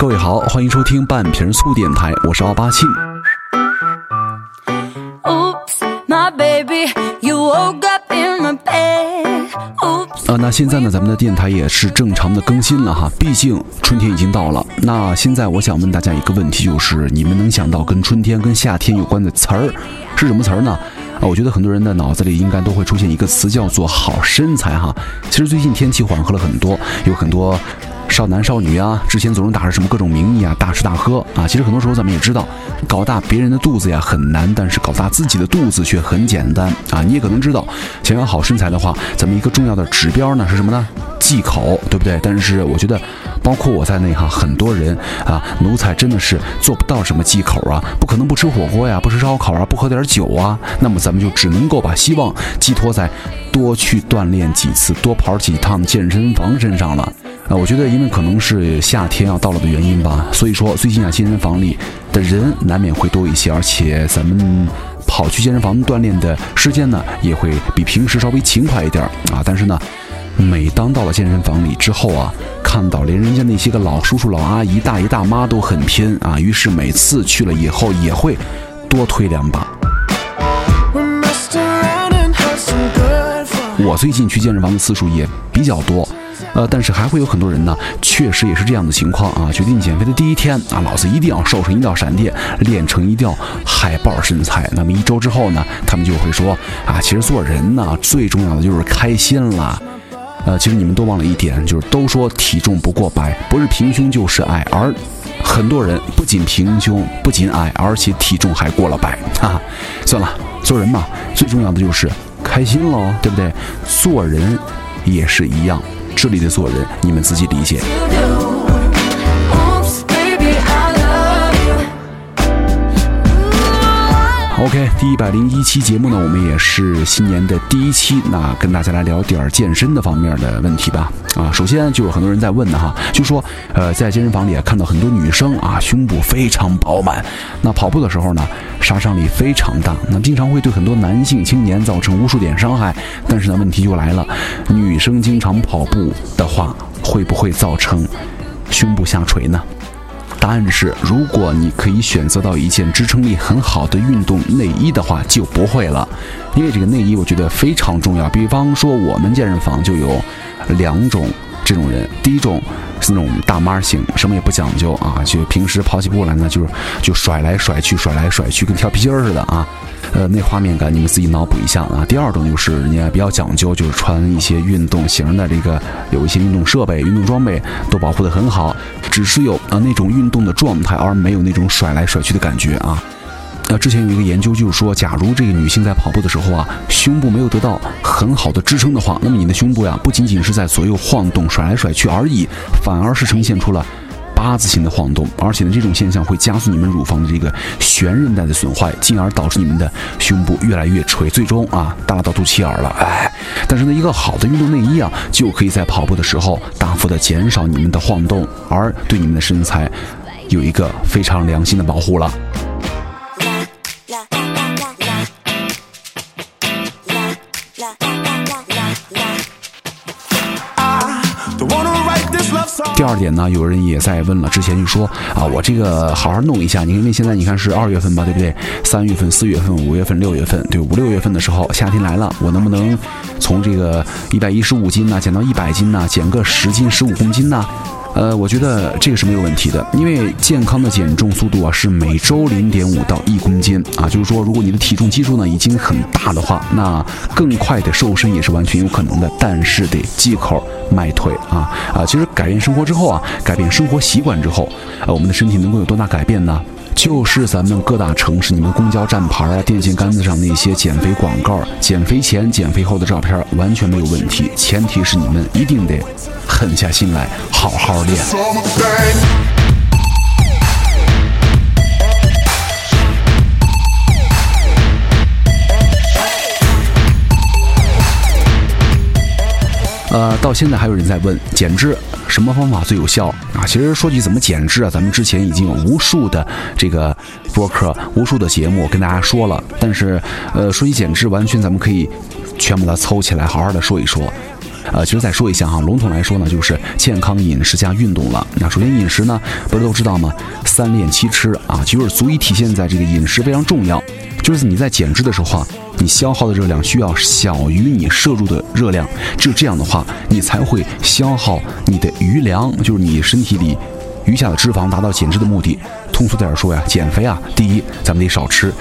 各位好，欢迎收听半瓶醋电台，我是奥巴庆。啊，那现在呢，咱们的电台也是正常的更新了哈，毕竟春天已经到了。那现在我想问大家一个问题，就是你们能想到跟春天、跟夏天有关的词儿是什么词儿呢？啊，我觉得很多人的脑子里应该都会出现一个词，叫做好身材哈。其实最近天气缓和了很多，有很多。少男少女啊，之前总是打着什么各种名义啊，大吃大喝啊。其实很多时候咱们也知道，搞大别人的肚子呀很难，但是搞大自己的肚子却很简单啊。你也可能知道，想要好身材的话，咱们一个重要的指标呢是什么呢？忌口，对不对？但是我觉得，包括我在内哈，很多人啊，奴才真的是做不到什么忌口啊，不可能不吃火锅呀，不吃烧烤啊，不喝点酒啊。那么咱们就只能够把希望寄托在多去锻炼几次，多跑几趟健身房身上了。啊，我觉得因为可能是夏天要到了的原因吧，所以说最近啊健身房里的人难免会多一些，而且咱们跑去健身房锻炼的时间呢也会比平时稍微勤快一点啊。但是呢，每当到了健身房里之后啊，看到连人家那些个老叔叔、老阿姨、大爷大妈都很拼啊，于是每次去了以后也会多推两把。我最近去健身房的次数也比较多。呃，但是还会有很多人呢，确实也是这样的情况啊。决定减肥的第一天啊，老子一定要瘦成一道闪电，练成一道海豹身材。那么一周之后呢，他们就会说啊，其实做人呢，最重要的就是开心了。呃，其实你们都忘了一点，就是都说体重不过百，不是平胸就是矮，而很多人不仅平胸，不仅矮，而且体重还过了百。哈，算了，做人嘛，最重要的就是开心喽，对不对？做人也是一样。这里的做人，你们自己理解。OK，第一百零一期节目呢，我们也是新年的第一期，那跟大家来聊点健身的方面的问题吧。啊，首先就是很多人在问的哈，就说，呃，在健身房里啊，看到很多女生啊，胸部非常饱满，那跑步的时候呢，杀伤力非常大，那经常会对很多男性青年造成无数点伤害。但是呢，问题就来了，女生经常跑步的话，会不会造成胸部下垂呢？答案是，如果你可以选择到一件支撑力很好的运动内衣的话，就不会了。因为这个内衣我觉得非常重要。比方说，我们健身房就有两种这种人，第一种那种大妈型，什么也不讲究啊，就平时跑起步来呢，就是就甩来甩去，甩来甩去，跟跳皮筋儿似的啊。呃，那画面感你们自己脑补一下啊。第二种就是人家比较讲究，就是穿一些运动型的这个，有一些运动设备、运动装备都保护得很好，只是有啊那种运动的状态，而没有那种甩来甩去的感觉啊。那之前有一个研究就是说，假如这个女性在跑步的时候啊，胸部没有得到很好的支撑的话，那么你的胸部呀，不仅仅是在左右晃动、甩来甩去而已，反而是呈现出了。八字形的晃动，而且呢，这种现象会加速你们乳房的这个悬韧带的损坏，进而导致你们的胸部越来越垂，最终啊，大到肚脐眼了。哎，但是呢，一个好的运动内衣啊，就可以在跑步的时候大幅的减少你们的晃动，而对你们的身材有一个非常良心的保护了。第二点呢，有人也在问了，之前就说啊，我这个好好弄一下，你因为现在你看是二月份吧，对不对？三月份、四月份、五月份、六月份，对，五六月份的时候，夏天来了，我能不能从这个一百一十五斤呢减到一百斤呢？减个十斤、十五公斤呢？呃，我觉得这个是没有问题的，因为健康的减重速度啊是每周零点五到一公斤啊，就是说如果你的体重基数呢已经很大的话，那更快的瘦身也是完全有可能的，但是得忌口迈腿啊啊！其实改变生活之后啊，改变生活习惯之后，啊，我们的身体能够有多大改变呢？就是咱们各大城市，你们公交站牌啊、电线杆子上那些减肥广告、减肥前、减肥后的照片，完全没有问题。前提是你们一定得狠下心来，好好练。呃，到现在还有人在问减脂什么方法最有效啊？其实说句怎么减脂啊，咱们之前已经有无数的这个播客、无数的节目跟大家说了。但是，呃，说起减脂，完全咱们可以全把它凑起来，好好的说一说。呃，其实再说一下哈，笼统来说呢，就是健康饮食加运动了。那首先饮食呢，不是都知道吗？三练七吃啊，就是足以体现在这个饮食非常重要。就是你在减脂的时候啊，你消耗的热量需要小于你摄入的热量，只有这样的话，你才会消耗你的余粮，就是你身体里余下的脂肪，达到减脂的目的。通俗点说呀，减肥啊，第一咱们得少吃，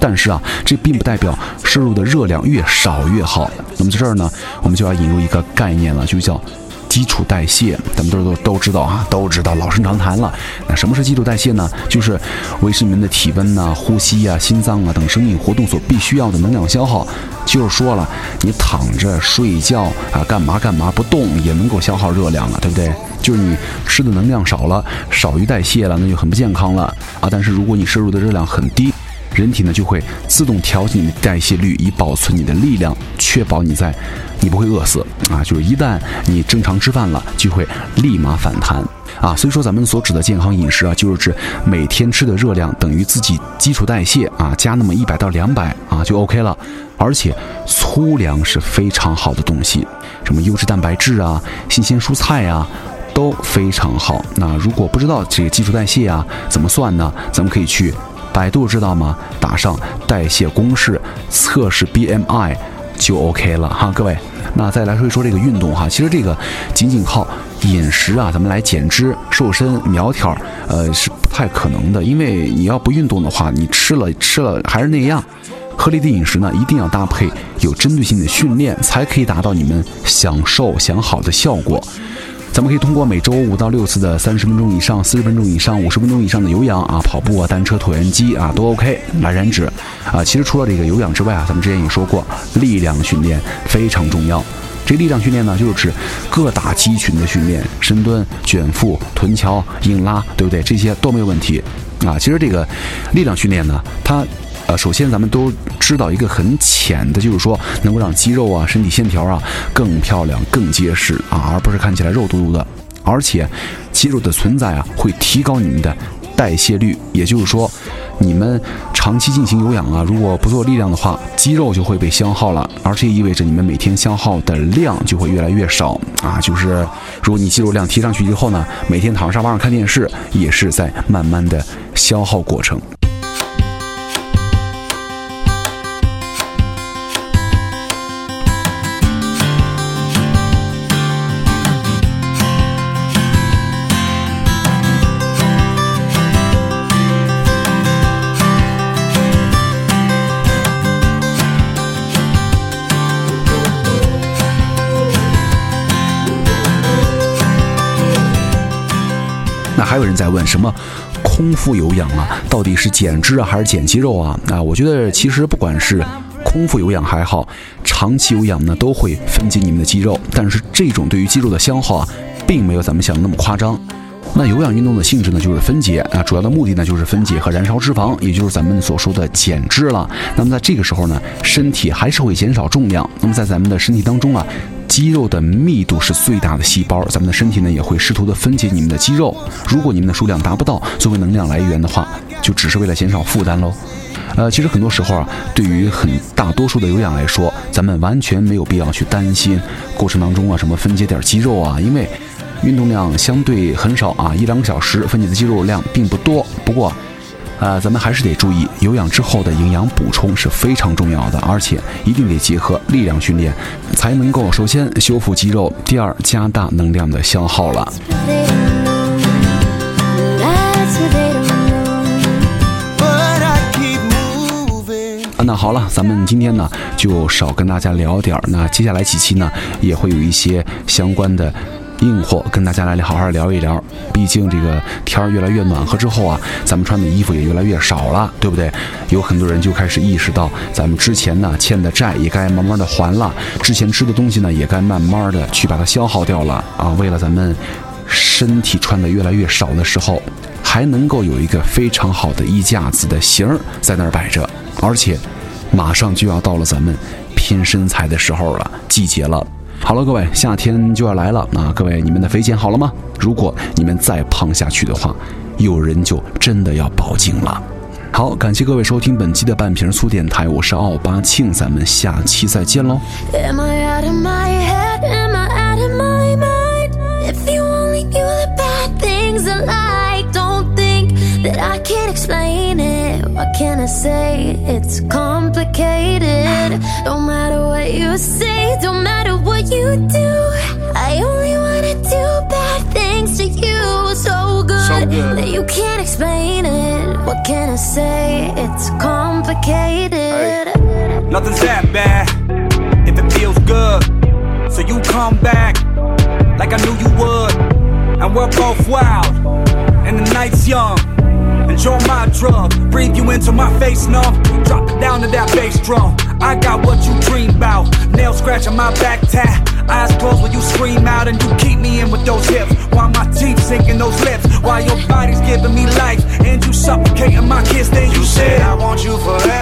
但是啊，这并不代表摄入的热量越少越好。那么在这儿呢，我们就要引入一个概念了，就叫。基础代谢，咱们都都都知道啊，都知道老生常谈了。那什么是基础代谢呢？就是维持你们的体温呐、呼吸啊、心脏啊等生命活动所必须要的能量消耗。就是说了，你躺着睡觉啊，干嘛干嘛不动也能够消耗热量了，对不对？就是你吃的能量少了，少于代谢了，那就很不健康了啊。但是如果你摄入的热量很低，人体呢就会自动调节你的代谢率，以保存你的力量，确保你在你不会饿死啊。就是一旦你正常吃饭了，就会立马反弹啊。所以说咱们所指的健康饮食啊，就是指每天吃的热量等于自己基础代谢啊，加那么一百到两百啊就 OK 了。而且粗粮是非常好的东西，什么优质蛋白质啊、新鲜蔬菜啊都非常好。那如果不知道这个基础代谢啊怎么算呢？咱们可以去。百度知道吗？打上代谢公式，测试 BMI 就 OK 了哈，各位。那再来说一说这个运动哈，其实这个仅仅靠饮食啊，咱们来减脂、瘦身、苗条，呃，是不太可能的。因为你要不运动的话，你吃了吃了还是那样。合理的饮食呢，一定要搭配有针对性的训练，才可以达到你们想瘦想好的效果。咱们可以通过每周五到六次的三十分钟以上、四十分钟以上、五十分钟以上的有氧啊，跑步啊、单车、椭圆机啊都 OK 来燃脂啊。其实除了这个有氧之外啊，咱们之前也说过，力量训练非常重要。这力量训练呢，就是指各大肌群的训练，深蹲、卷腹、臀桥、硬拉，对不对？这些都没有问题啊。其实这个力量训练呢，它。呃，首先咱们都知道一个很浅的，就是说能够让肌肉啊、身体线条啊更漂亮、更结实啊，而不是看起来肉嘟嘟的。而且，肌肉的存在啊，会提高你们的代谢率。也就是说，你们长期进行有氧啊，如果不做力量的话，肌肉就会被消耗了，而这意味着你们每天消耗的量就会越来越少啊。就是如果你肌肉量提上去之后呢，每天躺沙发上看电视，也是在慢慢的消耗过程。有人在问什么空腹有氧啊，到底是减脂啊还是减肌肉啊？啊，我觉得其实不管是空腹有氧还好，长期有氧呢都会分解你们的肌肉，但是这种对于肌肉的消耗啊，并没有咱们想的那么夸张。那有氧运动的性质呢，就是分解啊，主要的目的呢就是分解和燃烧脂肪，也就是咱们所说的减脂了。那么在这个时候呢，身体还是会减少重量。那么在咱们的身体当中啊，肌肉的密度是最大的细胞，咱们的身体呢也会试图的分解你们的肌肉。如果你们的数量达不到作为能量来源的话，就只是为了减少负担喽。呃，其实很多时候啊，对于很大多数的有氧来说，咱们完全没有必要去担心过程当中啊什么分解点肌肉啊，因为。运动量相对很少啊，一两个小时分解的肌肉量并不多。不过，呃，咱们还是得注意，有氧之后的营养补充是非常重要的，而且一定得结合力量训练，才能够首先修复肌肉，第二加大能量的消耗了。啊，那好了，咱们今天呢就少跟大家聊点儿，那接下来几期呢也会有一些相关的。硬货跟大家来好好聊一聊，毕竟这个天儿越来越暖和之后啊，咱们穿的衣服也越来越少了，对不对？有很多人就开始意识到，咱们之前呢欠的债也该慢慢的还了，之前吃的东西呢也该慢慢的去把它消耗掉了啊。为了咱们身体穿的越来越少的时候，还能够有一个非常好的衣架子的型儿在那儿摆着，而且马上就要到了咱们拼身材的时候了，季节了。好了，各位，夏天就要来了那！各位，你们的肥减好了吗？如果你们再胖下去的话，有人就真的要报警了。好，感谢各位收听本期的半瓶醋电台，我是奥巴庆，咱们下期再见喽。Head? Am I say? It's complicated. No matter what you say, don't matter what you do. I only wanna do bad things to you. So good, So good. that you can't explain it. What can I say? It's complicated. Nothing's that bad if it feels good. So you come back like I knew you would. And we're both wild, and the night's young. Enjoy my drug, breathe you into my face, numb. Drop it down to that bass drum. I got what you dream about. Nail scratching my back tat. Eyes closed when you scream out, and you keep me in with those hips. While my teeth sink in those lips. While your body's giving me life, and you suffocating my kiss. Then you said, I want you forever,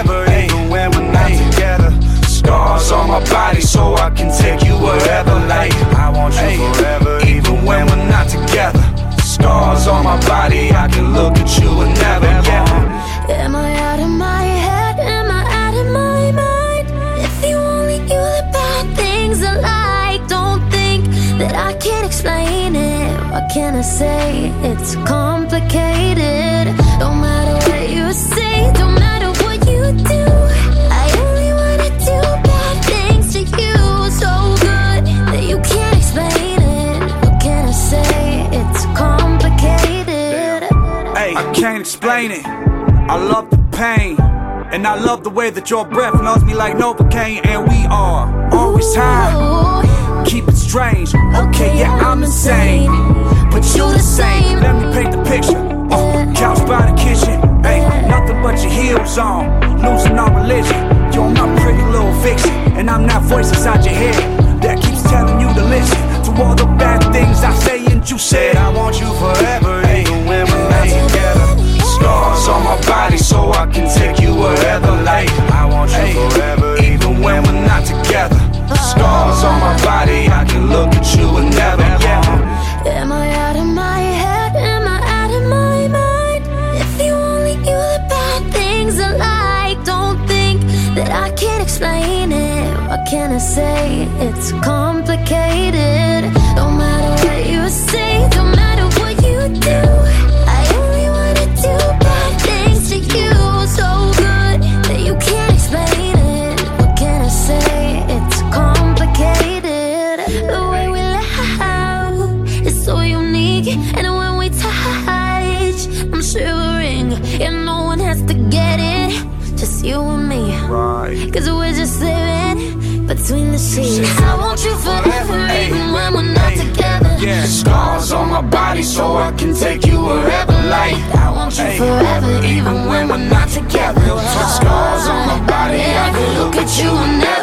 my body, I can look at you and never, yeah. Am I out of my head? Am I out of my mind? If you only knew the bad things I like, don't think that I can't explain it. What can I say? It's complicated. Explain it. I love the pain. And I love the way that your breath knows me like Novocaine. And we are always high. Keep it strange. Okay, yeah, I'm insane. But you're the same. Let me paint the picture. Uh, couch by the kitchen. Hey, nothing but your heels on. Losing all religion. You're my pretty little fiction. And I'm that voice inside your head that keeps telling you to listen to all the bad things I say. And you said, I want you forever, can I say? It's complicated. No matter what you say, don't matter what you do. I only wanna do bad things to you. So good that you can't explain it. What can I say? It's complicated. The way we laugh is so unique, and when we touch, I'm shivering. And no one has to get it, just you and me. Right. Cause we're just living see. I want you forever, hey, even when we're not hey, together. Yeah, scars on my body, so I can take you wherever. Like I want you hey, forever, even when we're not together. Scars on my body, I can look at you and never.